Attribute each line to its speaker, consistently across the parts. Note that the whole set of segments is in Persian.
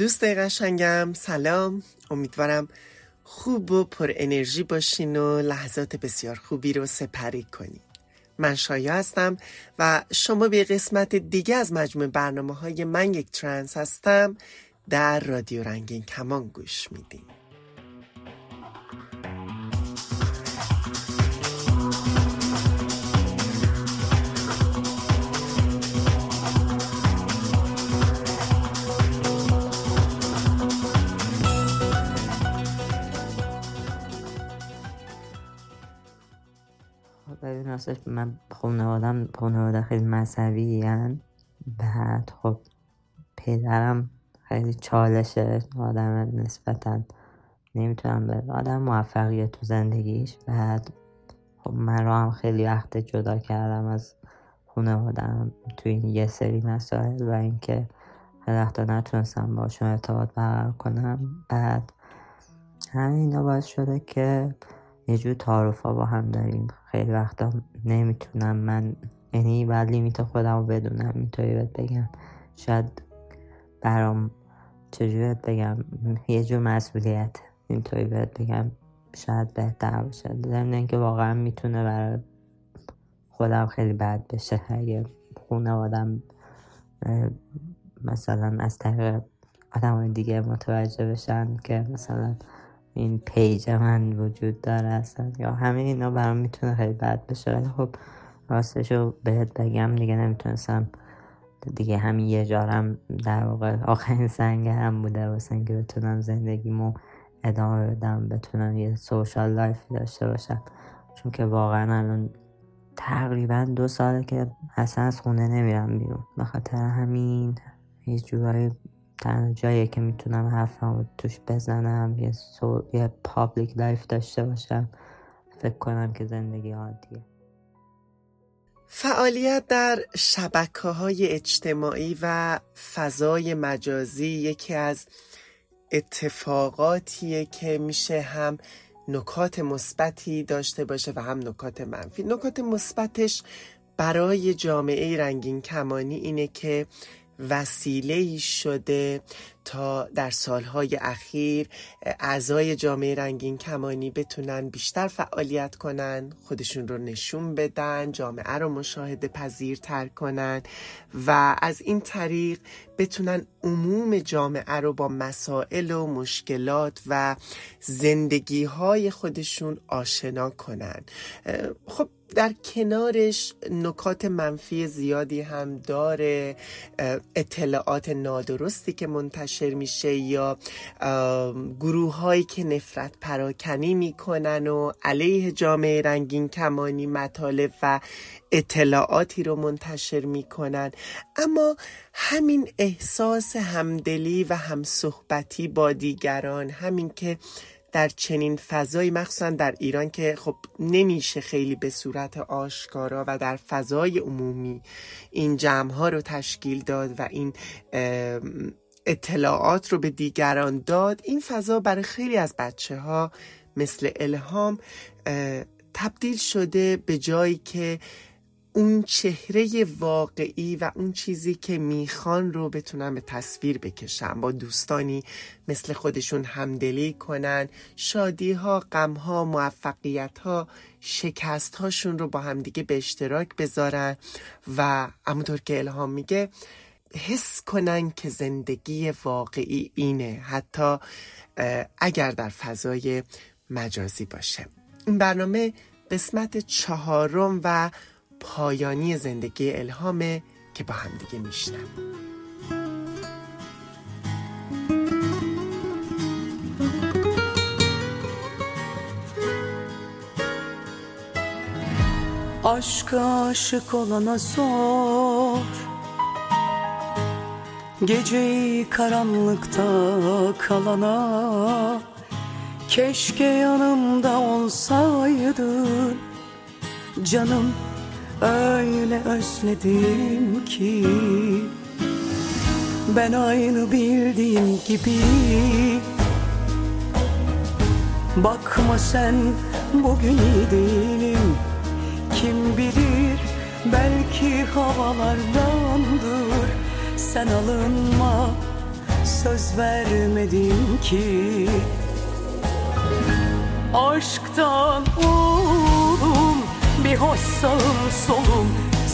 Speaker 1: دوست قشنگم سلام. امیدوارم خوب و پر انرژی باشین و لحظات بسیار خوبی رو سپری کنین. من شایا هستم و شما به قسمت دیگه از مجموع برنامه های من یک ترنس هستم در رادیو رنگین کمان گوش میدین.
Speaker 2: راستش من خانوادم خانواده خیلی مذهبی بعد خب پدرم خیلی چالشه آدم نسبتا نمی‌تونم به آدم موفقیه تو زندگیش. بعد خب من رو هم خیلی وقت جدا کردم از خانوادم تو این یه سری مسائل و اینکه خیلی وقتا نتونستم باشون ارتباط برقرار کنم. بعد همین باعث شده که یه جور تعارف با هم داریم. خیلی وقتا نمی‌تونم. من یعنی بعد لیمیت خودم رو بدونم. اینطوری بهت بگم. شاید برام چجوری بگم. یه جور مسئولیت. اینطوری بهت بگم. شاید بهتر باشه. ضمن اینکه واقعا می‌تونه برای خودم خیلی بد بشه. اگه آدم مثلا از طریق آدم دیگه متوجه بشن که مثلا این page من وجود داره اصلا. یا همه اینا برام می‌تونه خیلی بد بشه. ولی خب راستشو بهت بگم دیگه نمی‌تونستم. دیگه همین یه جارم در واقع آخرین سنگ هم بوده. واسه اینکه بتونم زندگیمو ادامه بدم بتونم یه social life داشته باشم. چون که واقعا الان تقریبا دو ساله که اصلا از خونه نمیرم بیرون. به خاطر همین یه جورایی تنها جایی که می‌تونم حرفم رو توش بزنم یه, سو... یه public life داشته باشم فکر کنم که زندگی عادیه.
Speaker 1: فعالیت در شبکه های اجتماعی و فضای مجازی یکی از اتفاقاتیه که میشه هم نکات مثبتی داشته باشه و هم نکات منفی. نکات مثبتش برای جامعه رنگین کمانی اینه که وسیله شده تا در سالهای اخیر اعضای جامعه رنگین کمانی بتونن بیشتر فعالیت کنن خودشون رو نشون بدن جامعه رو مشاهده پذیرتر کنن و از این طریق بتونن عموم جامعه رو با مسائل و مشکلات و زندگی های خودشون آشنا کنن. خب در کنارش نکات منفی زیادی هم داره اطلاعات نادرستی که منتشر میشه یا گروه هایی که نفرت پراکنی می‌کنن و علیه جامعه رنگین کمانی مطالب و اطلاعاتی رو منتشر می‌کنن. اما همین احساس همدلی و همصحبتی با دیگران همین که در چنین فضایی مخصوصا در ایران که خب نمیشه خیلی به صورت آشکارا و در فضای عمومی این جمع ها رو تشکیل داد و این اطلاعات رو به دیگران داد این فضا برای خیلی از بچه ها مثل الهام تبدیل شده به جایی که اون چهره واقعی و اون چیزی که می‌خوان رو بتونن به تصویر بکشن با دوستانی مثل خودشون همدلی کنن شادی ها غم ها موفقیت ها شکست هاشون رو با همدیگه به اشتراک بذارن و همونطور که الهام میگه حس کنن که زندگی واقعی اینه. حتی اگر در فضای مجازی باشه. این برنامه قسمت چهارم و پایانی زندگی الهامه که با هم دیگه میشنم
Speaker 3: Aşk aşık olana sor Geceyi karanlıkta kalana Keşke yanımda olsaydın Canım Öyle özledim ki Ben aynı bildiğim gibi. Bakma sen bugün iyi değilim. Kim bilir belki havalardandır. Sen alınma söz vermedim ki. Aşktan oğlum bir hoş sağım solum.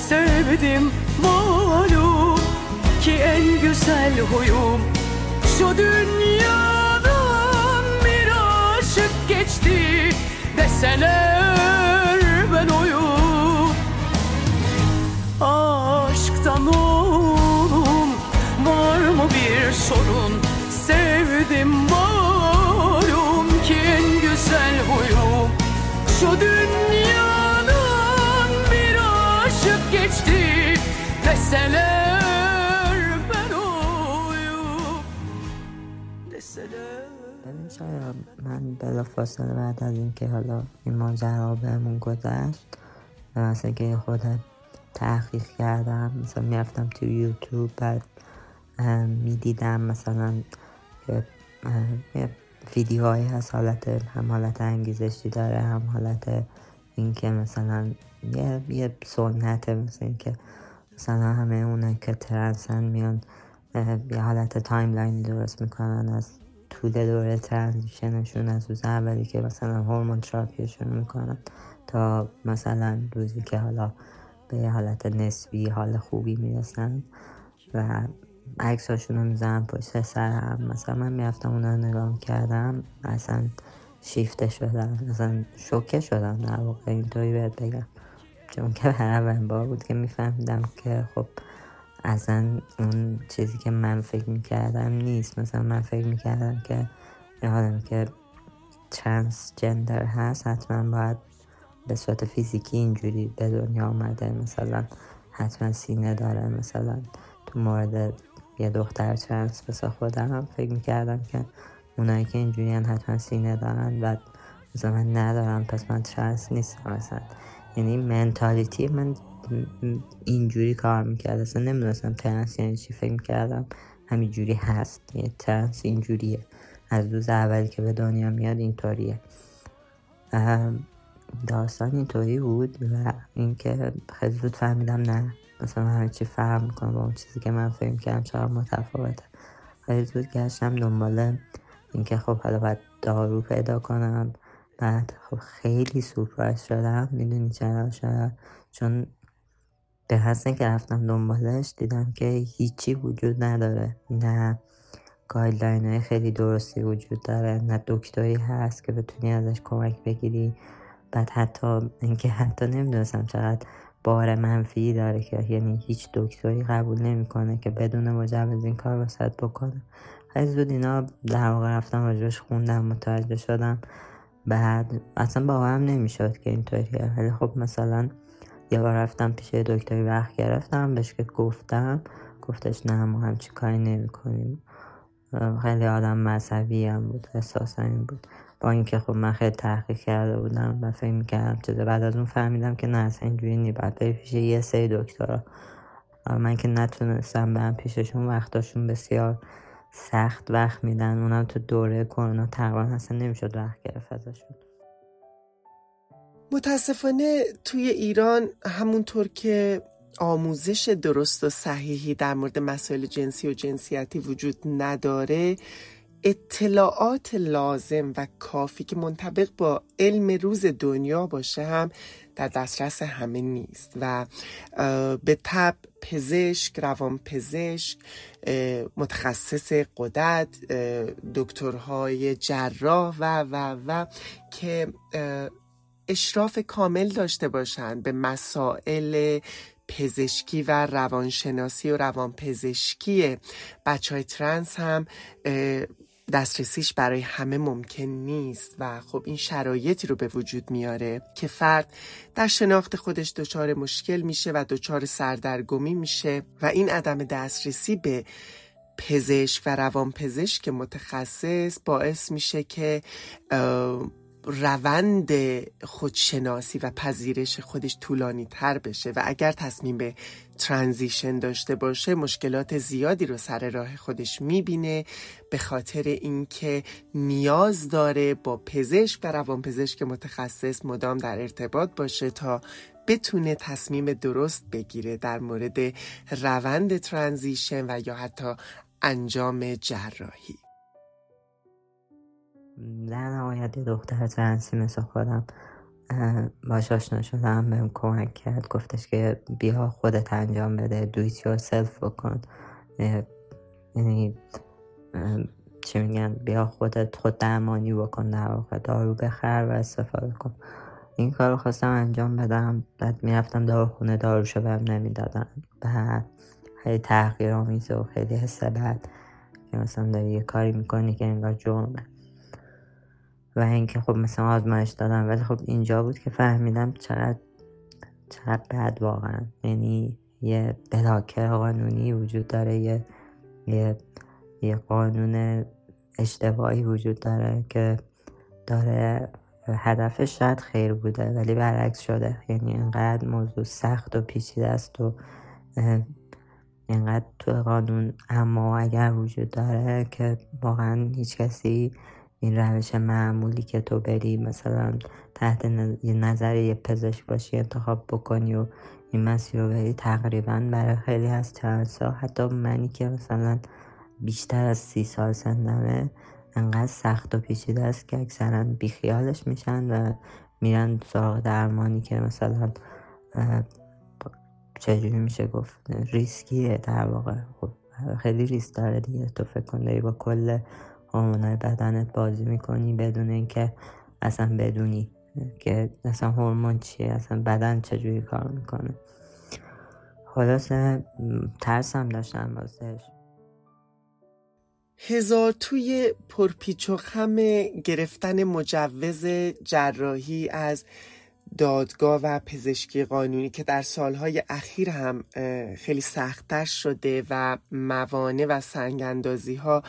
Speaker 3: Sevdim malum. Ki en güzel huyum. Şu dünyadan bir aşık geçti Deseler ben oyum. Aşktan oğlum var mı bir sorun? Sevdim Deseler ben oyum Deseler
Speaker 2: شاید من بلافاصله بعد از اینکه حالا این ماجرا بهمون گذشت مثلا که خودم تحقیق کردم مثلا می‌رفتم تو یوتیوب بعد می‌دیدم مثلا که ویدیوهایی هست حالت هم حالت انگیزشی داره هم حالت اینکه مثلا یه یه سنته مثل اینکه مثلا همه اونا که ترنسن میان یه حالت timeline درست می‌کنن از طول دوره transition شون از روز اولی که مثلا hormone therapy شون می‌کنن تا مثلا روزی که حالا به حالت نسبی حال خوبی می‌رسن و عکساشون رو می‌زنم پشت سر هم. مثلا من می‌رفتم اونا رو نگاه می‌کردم اصلا شیفته شدم اصلا شوکه شدم در واقع اینطوری بهت بگم. چون که برای اولین بار بود که میفهمیدم که خب اصلا اون چیزی که من فکر می‌کردم نیست. مثلا من فکر می‌کردم که آدم که ترانس جندر هست حتما باید به صورت فیزیکی اینجوری به دنیا آمده. مثلا حتما سینه داره. مثلا تو مورد یه دختر ترنس مثل خودم فکر می‌کردم که اونایی که اینجوری حتما سینه دارن و مثلا من ندارم پس من ترنس نیستم مثلا یعنی mentality من اینجوری کار می‌کرد. اصلا نمی‌دونستم ترنس یعنی چی. فکر می‌کردم همینجوری هست. یه ترنس اینجوریه. از روز اولی که به دنیا میاد اینطوریه. داستان اینطوری بود و اینکه خیلی زود فهمیدم نه. مثلا همه چی فرق می‌کنه با اون چیزی که من فکر کردم چقدر متفاوته. خیلی زود گشتم دنبال اینکه خب حالا باید دارو پیدا کنم. بعد خب خیلی سورپرایز شدم می‌دونی چرا؟ چون به حسن که رفتم دنبالش دیدم که هیچی وجود نداره. نه گایدلاین های خیلی درستی وجود داره نه دکتری هست که بتونی ازش کمک بگیری. بعد حتی اینکه حتی نمی‌دونستم چقدر بار منفی داره که یعنی هیچ دکتری قبول نمی‌کنه که بدون مجوز این کار واسط بکنه. خیلی زود اینا در واقع رفتم راجبش خوندم متوجه شدم. بعد اصلا باورم نمی‌شد که اینطوریه ولی خب مثلا یه بار رفتم پیش دکتری وقت گرفتم بهش که گفتم گفتش نه ما همچی کاری نمی کنیم خیلی آدم مذهبی هم بود احساس این بود. با اینکه خب من خیلی تحقیق کرده بودم و فکر می‌کردم چیزه. بعد از اون فهمیدم که نه اصلا اینجوری نی بری پیش یه سری دکترا. من که نتونستم برم پیششون وقتاشون بسیار سخت وقت میدن. اونم تو دوره کرونا تقریبا اصلا نمی‌شد وقت گرفت ازشون.
Speaker 1: متاسفانه توی ایران همونطور که آموزش درست و صحیحی در مورد مسائل جنسی و جنسیتی وجود نداره اطلاعات لازم و کافی که منطبق با علم روز دنیا باشه هم در دسترس همه نیست. و به تب پزشک روان پزشک متخصص قدرت دکترهای جراح و و و که اشراف کامل داشته باشند به مسائل پزشکی و روانشناسی و روانپزشکی. بچه های ترنس هم دسترسیش برای همه ممکن نیست و خب این شرایطی رو به وجود میاره که فرد در شناخت خودش دچار مشکل میشه و دچار سردرگمی میشه و این عدم دسترسی به پزشک و روانپزشک متخصص باعث میشه که روند خودشناسی و پذیرش خودش طولانی تر بشه و اگر تصمیم به ترانزیشن داشته باشه مشکلات زیادی رو سر راه خودش می‌بینه به خاطر اینکه نیاز داره با پزشک و روانپزشک متخصص مدام در ارتباط باشه تا بتونه تصمیم درست بگیره در مورد روند ترانزیشن و یا حتی انجام جراحی.
Speaker 2: در نهایت یه دختر ترنسی مثل خودم باش آشنا شدم بهم کمک کرد گفتش که بیا خودت انجام بده do it yourself بکن. یعنی چی میگن بیا خودت خود درمانی بکن در واقع دارو بخر و استفاده کن. این کار رو خواستم انجام بدم بعد می‌رفتم داروخونه داروشو بهم نمی‌دادن. و خیلی تحقیر آمیزه و خیلی حس بد که مثلا داری یه کاری می‌کنی که انگار جرمه. و اینکه خب مثلا آزمایش دادم ولی خب اینجا بود که فهمیدم چقدر چقدر بد واقعا. یعنی یه بلاکه قانونی وجود داره یه یه, یه قانون اشتباهی وجود داره که داره هدفش شاید خیر بوده ولی برعکس شده. یعنی اینقدر موضوع سخت و پیچیده است و اینقدر تو قانون اما اگر وجود داره که واقعا هیچ کسی این روش معمولی که تو بری مثلا تحت نظر یه پزشک باشی انتخاب بکنی و این مسیر رو بری تقریبا برای خیلی از چند سال حتی منی که مثلا بیشتر از سی سال سندمه انقدر سخت و پیچیده است که اکثرا بیخیالش میشن و میرن سراغ درمانی که مثلا چجوری میشه گفت ریسکیه در واقع. خب خیلی ریسک داره دیگه. تو فکر کن با کل هورمونای بدنت بازی می‌کنی بدون اینکه اصلا بدونی که اصلا هورمون چیه اصلا بدن چجوری کار می‌کنه. خلاصه ترسم داشتم واسهش.
Speaker 1: هزار توی پرپیچ و خم گرفتن مجوز جراحی از دادگاه و پزشکی قانونی که در سالهای اخیر هم خیلی سختتر شده و موانع و سنگاندازی ها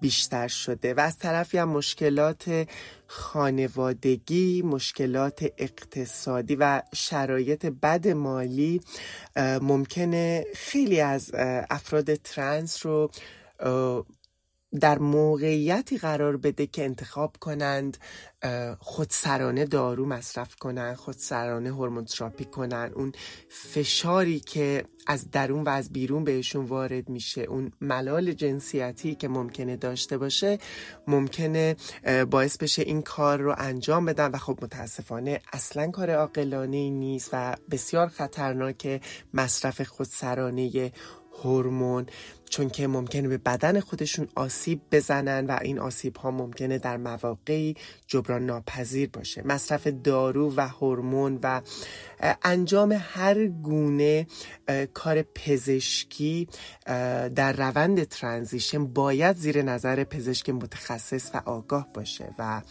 Speaker 1: بیشتر شده و از طرفی هم مشکلات خانوادگی مشکلات اقتصادی و شرایط بد مالی ممکنه خیلی از افراد ترنس رو در موقعیتی قرار بده که انتخاب کنند خودسرانه دارو مصرف کنند خودسرانه هورمون تراپی کنند اون فشاری که از درون و از بیرون بهشون وارد میشه اون ملال جنسیتی که ممکنه داشته باشه ممکنه باعث بشه این کار رو انجام بدن. و خب متاسفانه اصلا کار عاقلانه نیست و بسیار خطرناک مصرف خودسرانه هورمون چون که ممکنه به بدن خودشون آسیب بزنن و این آسیب ها ممکنه در مواقعی جبران ناپذیر باشه. مصرف دارو و هورمون و انجام هر گونه کار پزشکی در روند ترانزیشن باید زیر نظر پزشک متخصص و آگاه باشه و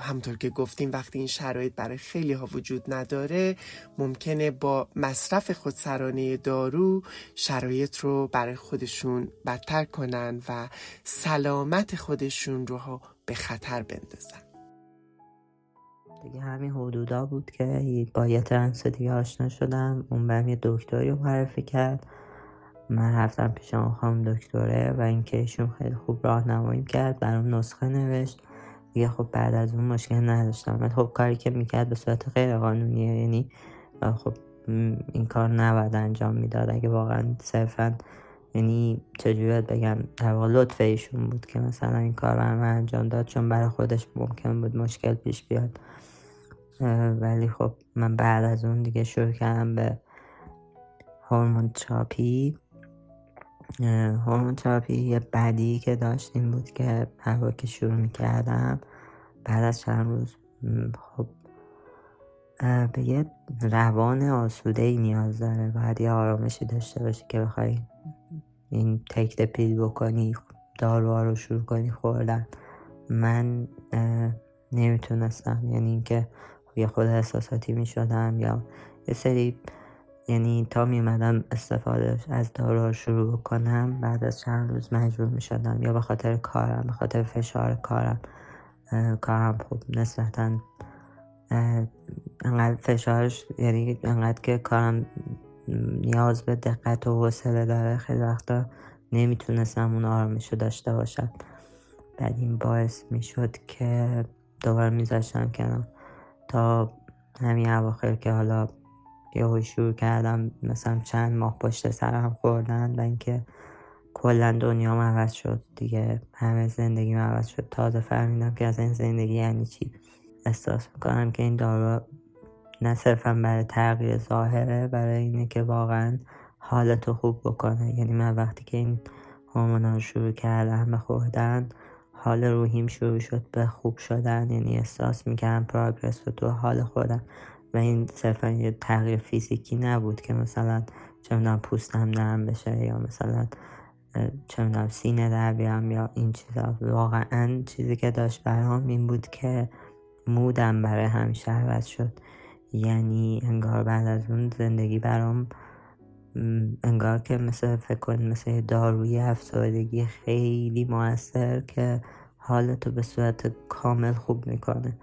Speaker 1: همطور که گفتیم وقتی این شرایط برای خیلی ها وجود نداره ممکنه با مصرف خودسرانه دارو شرایط رو برای خودشون بدتر کنن و سلامت خودشون رو به خطر بندازن.
Speaker 2: دیگه همین حدودا بود که با یه ترنس دیگه آشنا شدم. اون بهم یه دکتری رو معرفی کرد. من رفتم پیش اون خانم دکتره و اینکه ایشون خیلی خوب راهنمایی کرد. برام نسخه نوشت. دیگه خب بعد از اون مشکل نداشتم. من خب کاری که می‌کرد به صورت غیر قانونیه یعنی خب این کار نباید انجام می‌داد. اگه واقعا صرفا یعنی چجوری بگم در واقع لطف ایشون بود که مثلا این کار برای من انجام داد چون برای خودش ممکن بود مشکل پیش بیاد. ولی خب من بعد از اون دیگه شروع کردم به هورمون تراپی. هورمون تراپی یه بدی که داشتیم بود که هر که شروع می‌کردم بعد از چند روز خب به یه روان آسوده ای نیاز داره. باید یه آرامشی داشته باشی که بخوای این تکت پیل بکنی داروها رو شروع کنی خوردن. من نمی‌تونستم. یعنی اینکه یه خود احساساتی می‌شدم یا یه سری یعنی تا میمدم استفاده از دارو شروع کنم بعد از چند روز مجبور می شدم یا به خاطر کارم به خاطر فشار کارم. کارم خوب نسبتا انقدر فشارش یعنی انقدر که کارم نیاز به دقت و حوصله داره خیلی وقتا نمی‌تونستم اون آرامش رو داشته باشم. بعد این باعث می‌شد که دوباره میذاشتم کنم تا همین اواخر که حالا یه شروع کردم مثلا چند ماه پشت سرم خوردن و اینکه کلا دنیا عوض شد دیگه. همه زندگی عوض شد. تازه فهمیدم که از این زندگی یعنی چی. احساس می‌کنم که این دارو نه صرفا برای تغییر ظاهره برای اینه که واقعا حالتو خوب بکنه. یعنی من وقتی که این هورمونا شروع کردم به خوردن حال روحیم شروع شد به خوب شدن. یعنی احساس می‌کردم پراگرس رو تو حال خودم و این صرفا یه تغییر فیزیکی نبود که مثلا چه پوستم نرم بشه یا مثلا چه سینه در بیام یا این چیزا. واقعا چیزی که داشت برام این بود که مودم برای همیشه عوض شد. یعنی انگار بعد از اون زندگی برام انگار که مثل فکر کن مثل داروی افسردگی خیلی موثر که حالتو به صورت کامل خوب می‌کنه.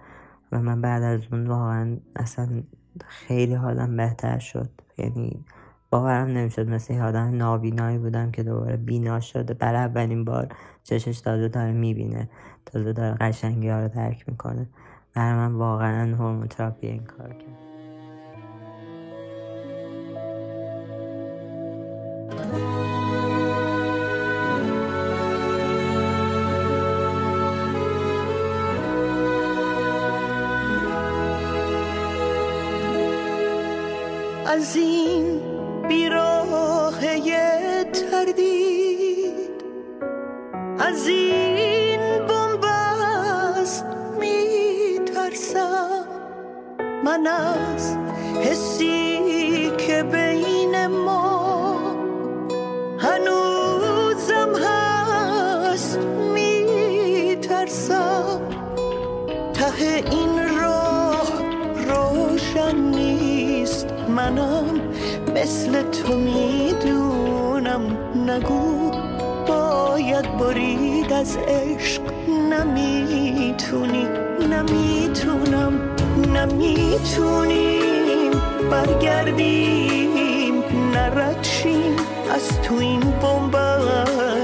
Speaker 2: و من بعد از اون واقعا اصلا خیلی حالم بهتر شد. یعنی باورم نمی‌شد مثل یه آدم نابینایی بودم که دوباره بینا شده برای اولین بار چشش تازه داره می‌بینه تازه داره قشنگی ها رو درک می‌کنه. برای من واقعا هرموتراپی این کار کرد.
Speaker 4: از این بیراهه تردید. از این بومبست میترسم. من از حسی که بین ما هنوزم هست میترسم. ته این منم مثل تو می‌دونم نگو باید برید از عشق. نمی‌تونی نمی‌تونم نمی‌تونیم. برگردیم نردشیم از تو این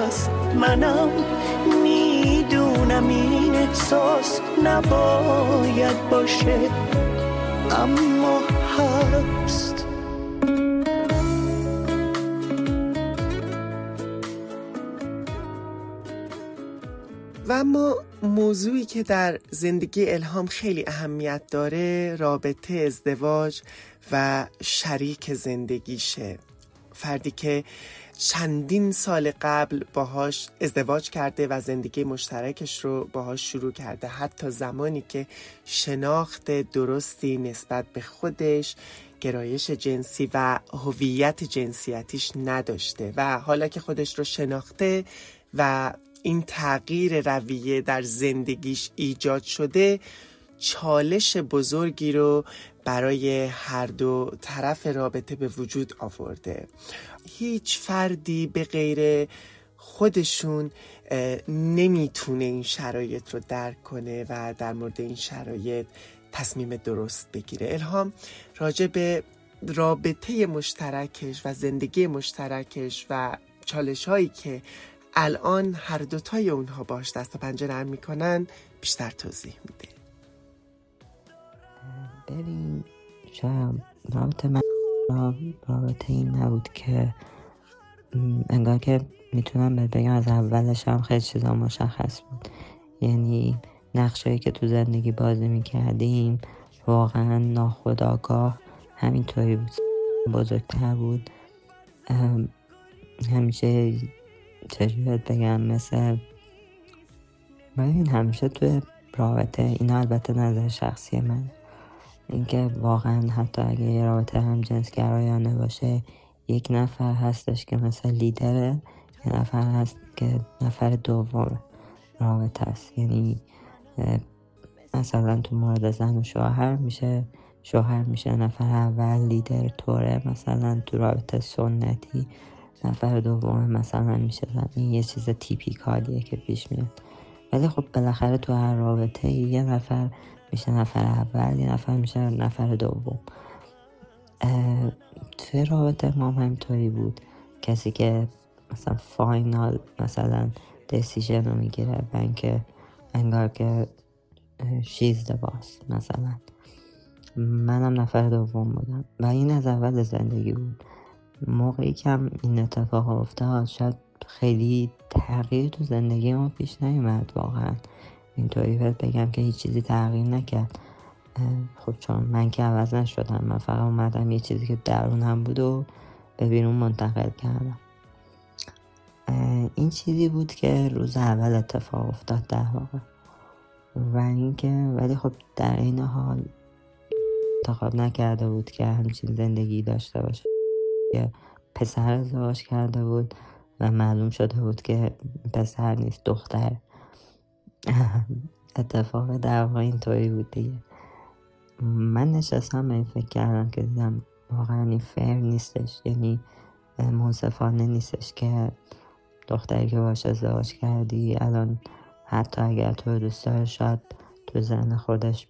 Speaker 4: است منم. می‌دونم این احساس نباید باشه. اما هست.
Speaker 1: و اما موضوعی که در زندگی الهام خیلی اهمیت داره رابطه ازدواج و شریک زندگیشه. فردی که چندین سال قبل باهاش ازدواج کرده و زندگی مشترکش رو باهاش شروع کرده. حتی زمانی که شناخت درستی نسبت به خودش گرایش جنسی و هویت جنسیتیش نداشته و حالا که خودش رو شناخته و این تغییر رویه در زندگیش ایجاد شده چالش بزرگی رو برای هر دو طرف رابطه به وجود آورده. هیچ فردی به غیر خودشون نمی‌تونه این شرایط رو درک کنه و در مورد این شرایط تصمیم درست بگیره. الهام راجع به رابطه مشترکش و زندگی مشترکش و چالش هایی که الان هر دوتای اونها باش دست و پنجه نرم می‌کنن بیشتر توضیح میده.
Speaker 2: ببین شاید رابطه من رابطه این نبود که انگار که می‌تونم بگم از اولش هم خیلی چیزا مشخص بود. یعنی نقشهایی که تو زندگی بازی می‌کردیم واقعا ناخداگاه همینطوری بود. بزرگتر بود. همیشه چجوری بگم مثل این همیشه توی رابطه این البته نظر شخصی من اینکه واقعا حتی اگه یه رابطه هم جنس گرایانه باشه یک نفر هستش که مثل لیدره یه نفر هست که نفر دوم رابطه است. یعنی مثلا تو مورد زن و شوهر میشه شوهر میشه نفر اول لیدر طوره مثلا تو رابطه سنتی نفر دوم مثلا میشه این یه چیز تیپیکالیه که پیش میاد. ولی خب بالاخره تو هر رابطه یه نفر میشه نفر اول یه نفر میشه نفر دوم. توی رابطه ما همینطوری بود. کسی که مثلا فاینال مثلا دسیژن رو می‌گیره و اینکه انگار که شیز باس مثلا. منم نفر دوم بودم و این از اول زندگی بود. موقعی که این اتفاق افتاد شاید خیلی تغییر تو زندگی ما پیش نیومد واقعا. اینطوری بهت بگم که هیچ چیزی تغییر نکرد. خب چون من که عوض نشدم من فقط اومدم یه چیزی که درونم بود و به بیرون منتقل کردم. این چیزی بود که روز اول اتفاق افتاد در واقع. و اینکه ولی خب در این حال انتخاب نکرده بود که همچین زندگی داشته باشه. که پسر ازدواج کرده بود و معلوم شده بود که پسر نیست دختر. اتفاق در واقع اینطوری بود دیگه. من نشستم این فکر کردم که دیدم واقعا این فر نیستش یعنی منصفانه نیستش که دختری که باش ازدواج کردی الان حتی اگر تو دوست داره شاید تو زن خودش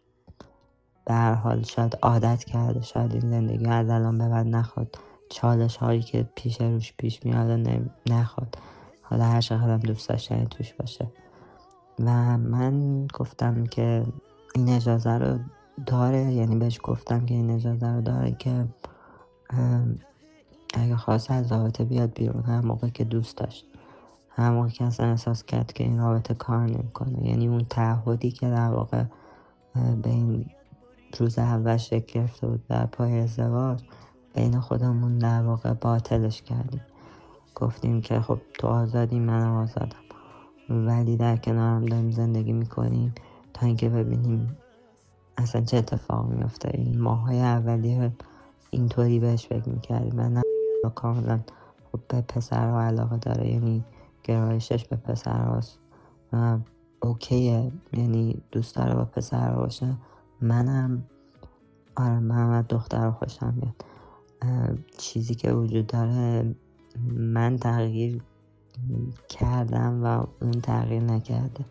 Speaker 2: به حال شاید عادت کرده شاید این زندگی از الان به بعد نخواد. چالش هایی که پیش روش پیش میاد نخواد. حالا هر چقدر دوست داشتنی توش باشه. و من گفتم که این اجازه رو داره یعنی بهش گفتم که این اجازه رو داره که اگه خواست از رابطه بیاد بیرون هر موقع که دوست داشت هر موقع که اصلا احساس کرد که این رابطه کار نمی‌کنه. یعنی اون تعهدی که در واقع به این روز اول شکل گرفته بود در پای ازدواج بین خودمون در واقع باطلش کردیم. گفتیم که خب تو آزادی منم آزادم. ولی در کنارم داریم زندگی می‌کنیم تا اینکه ببینیم اصلا چه اتفاق میفته این ماهای اولیه اینطوری بهش فکر می‌کردیم. من کاملا خب به پسرها علاقه داره. یعنی گرایشش به پسر هاست و اوکیه. یعنی دوست داره با پسر باشه. منم آره من دختر خوشم میاد. چیزی که وجود داره من تغییر کردم و اون تغییر نکرده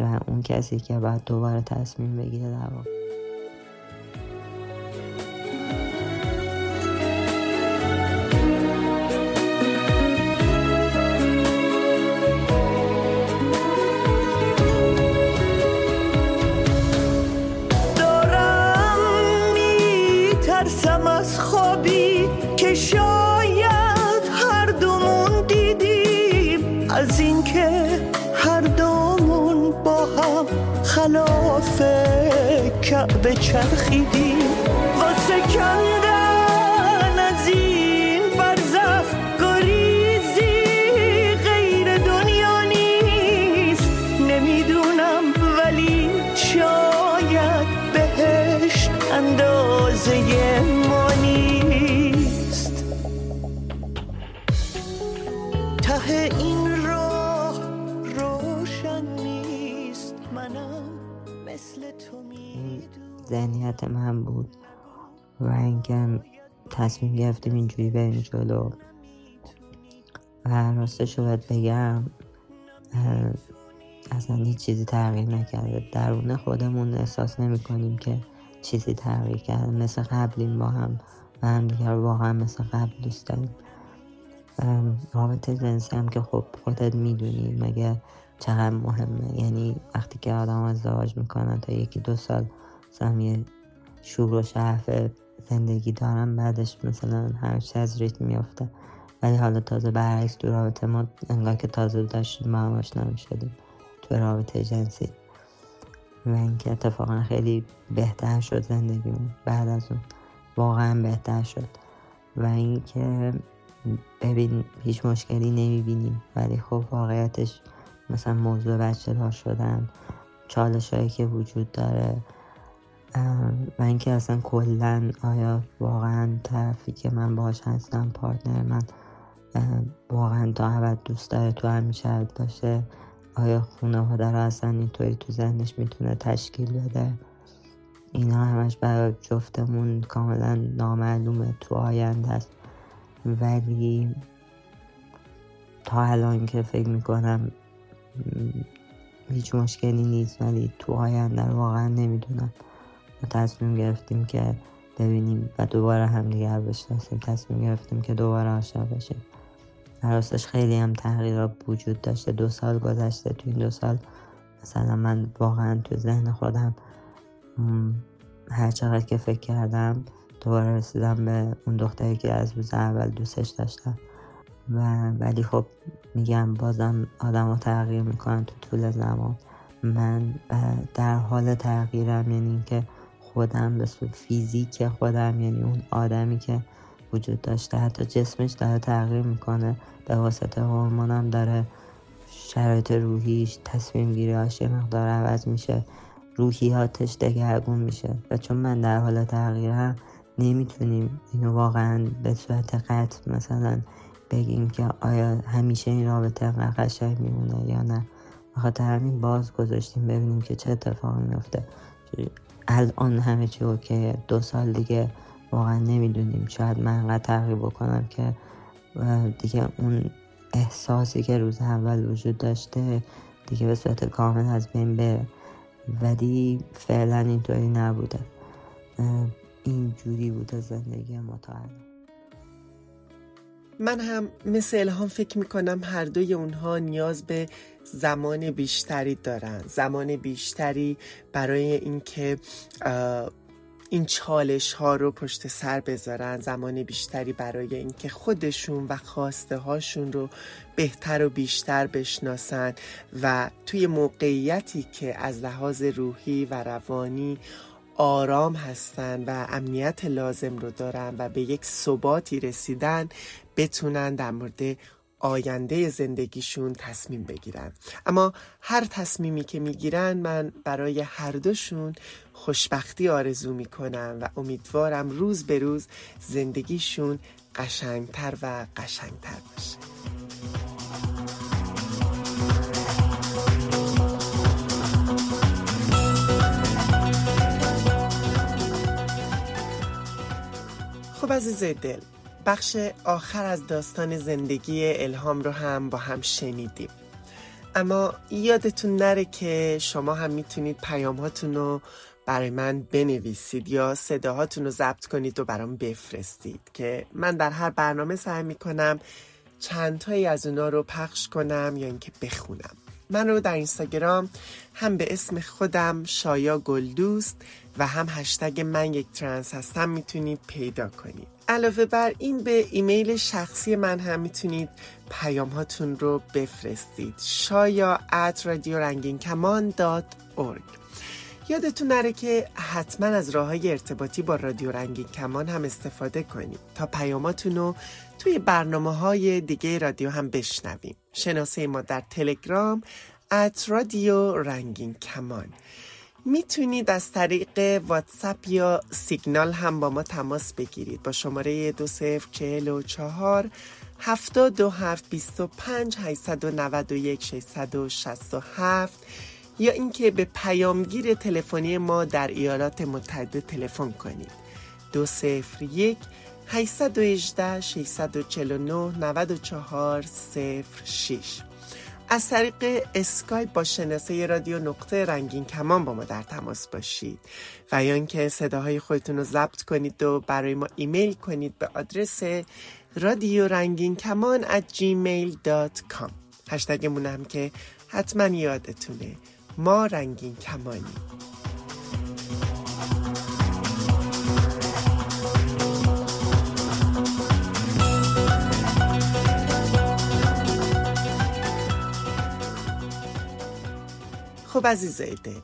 Speaker 2: و اون کسی که باید دوباره تصمیم بگیره در واقع
Speaker 3: اندازه ما نیست. ته این
Speaker 2: ذهنیت من بود. و اینکه تصمیم گرفتیم اینجوری بریم جلو. و راستش رو بگم اصلا هیچ چیزی تغییر نکرده. درون خودمون احساس نمی کنیم که چیزی تغییر کرده مثل قبلیم با هم و هم دیگر واقعا مثل قبل دوست داریم. رابطه جنسی هم که خب خودت می‌دونی مگه چقدر مهمه. یعنی وقتی که آدم ازدواج می‌کنن تا یکی دو سال مثلا شور و شرف زندگی دارم بعدش مثلا هر چی از ریتم میافته. ولی حالا تازه برعکس تو رابطه ما انگار که تازه داشتیم ما هم آشنا می‌شدیم. تو رابطه جنسی. و اینکه اتفاقا خیلی بهتر شد زندگیمون. بعد از اون واقعا بهتر شد. و اینکه ببین هیچ مشکلی نمی‌بینیم. ولی خب واقعیتش مثلا موضوع بچه دار شدن چالش هایی که وجود داره و اینکه اصلا کلا آیا واقعا طرفی که من باش هستم پارتنر من واقعا تا ابد دوست داره تو همین شرط باشه. آیا خانواده رو اصلا اینطوری تو ذهنش می‌تونه تشکیل بده؟ اینا همش برای جفتمون کاملا نامعلومه تو آینده است. ولی تا الان که فکر می‌کنم هیچ مشکلی نیست. ولی تو آینده واقعا نمی‌دونم. ما تصمیم گرفتیم که ببینیم و دوباره همدیگر بشناسیم. تصمیم گرفتیم که دوباره آشنا بشیم. راستش خیلی هم تغییرات وجود داشته. دو سال گذشته تو این دو سال. مثلا من واقعا تو ذهن خودم هر چقدر که فکر کردم دوباره رسیدم به اون دختری که از روز اول دوستش داشتم. و ولی خب میگم بازم آدم ها تغییر می‌کنن تو طول زمان. من در حال تغییرم یعنی اینکه خودم به فیزیک خودم یعنی اون آدمی که وجود داشته. حتی جسمش داره تغییر می‌کنه. به واسطه هورمونم داره شرایط روحیش تصمیم گیریهاش یه مقدار عوض میشه. روحیاتش دگرگون میشه. و چون من در حال تغییرم نمی‌تونیم اینو واقعا به صورت قطع مثلا بگیم که آیا همیشه این رابطه قشنگ میمونه یا نه. بخاطر همین باز گذاشتیم ببینیم که چه اتفاقی میفته الان همه چی اوکی دو سال دیگه واقعا نمی‌دونیم. شاید من انقدر تغییر بکنم که دیگه اون احساسی که روز اول وجود داشته دیگه به صورت کامل از بین بره. ولی فعلا اینطوری نبوده. اینجوری بوده زندگی ما
Speaker 1: من هم مثل الهام فکر می‌کنم هر دوی اونها نیاز به زمان بیشتری دارن. زمان بیشتری برای اینکه این چالش ها رو پشت سر بذارن زمان بیشتری برای اینکه خودشون و خواسته هاشون رو بهتر و بیشتر بشناسن و توی موقعیتی که از لحاظ روحی و روانی آرام هستن و امنیت لازم رو دارن و به یک ثباتی رسیدن بتونن در مورد آینده زندگیشون تصمیم بگیرن. اما هر تصمیمی که می‌گیرن من برای هر دوشون خوشبختی آرزو می‌کنم و امیدوارم روز به روز زندگیشون قشنگتر و قشنگتر باشه. خب عزیز دل بخش آخر از داستان زندگی الهام رو هم با هم شنیدیم. اما یادتون نره که شما هم می‌تونید پیام هاتون رو برای من بنویسید یا صداهاتون رو ضبط کنید و برام بفرستید که من در هر برنامه سعی می‌کنم چند تایی از اونا رو پخش کنم یا اینکه بخونم. من رو در اینستاگرام هم به اسم خودم شایا گلدوست و هم هشتگ من یک ترنس هستم می‌تونید پیدا کنید. علاوه بر این به ایمیل شخصی من هم می‌تونید پیام هاتون رو بفرستید. شایا at رادیو رنگین کمان dot یادتون نره که حتما از راه های ارتباطی با رادیو رنگین کمان هم استفاده کنید تا پیاماتون رو توی برنامه های دیگه رادیو هم بشنویم. شناسه ما در تلگرام ات رادیو رنگین کمان می‌تونید از طریق واتساپ یا سیگنال هم با ما تماس بگیرید. با شماره دو سفر چهل و چهار هفتاد دو هفت بیست و پنج هیستد و نود و یک شیستد و شست و هفت یا اینکه به پیامگیر تلفنی ما در ایالات متحده تلفن کنید. دو سفر یک 818 649 94 06 از طریق اسکایپ با شناسه رادیو نقطه رنگین کمان با ما در تماس باشید و یا اینکه صداهای خودتون رو ضبط کنید و برای ما ایمیل کنید به آدرس رادیو رنگین کمان at gmail.com هشتگمون هم که حتما یادتونه. ما رنگین کمانی خب عزیزای دل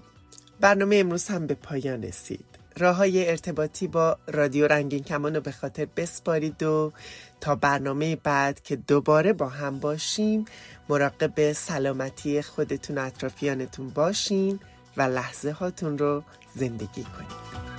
Speaker 1: برنامه امروز هم به پایان رسید. راه های ارتباطی با رادیو رنگین کمان رو به خاطر بسپارید و تا برنامه بعد که دوباره با هم باشیم مراقب سلامتی خودتون و اطرافیانتون باشین و لحظه هاتون رو زندگی کنید.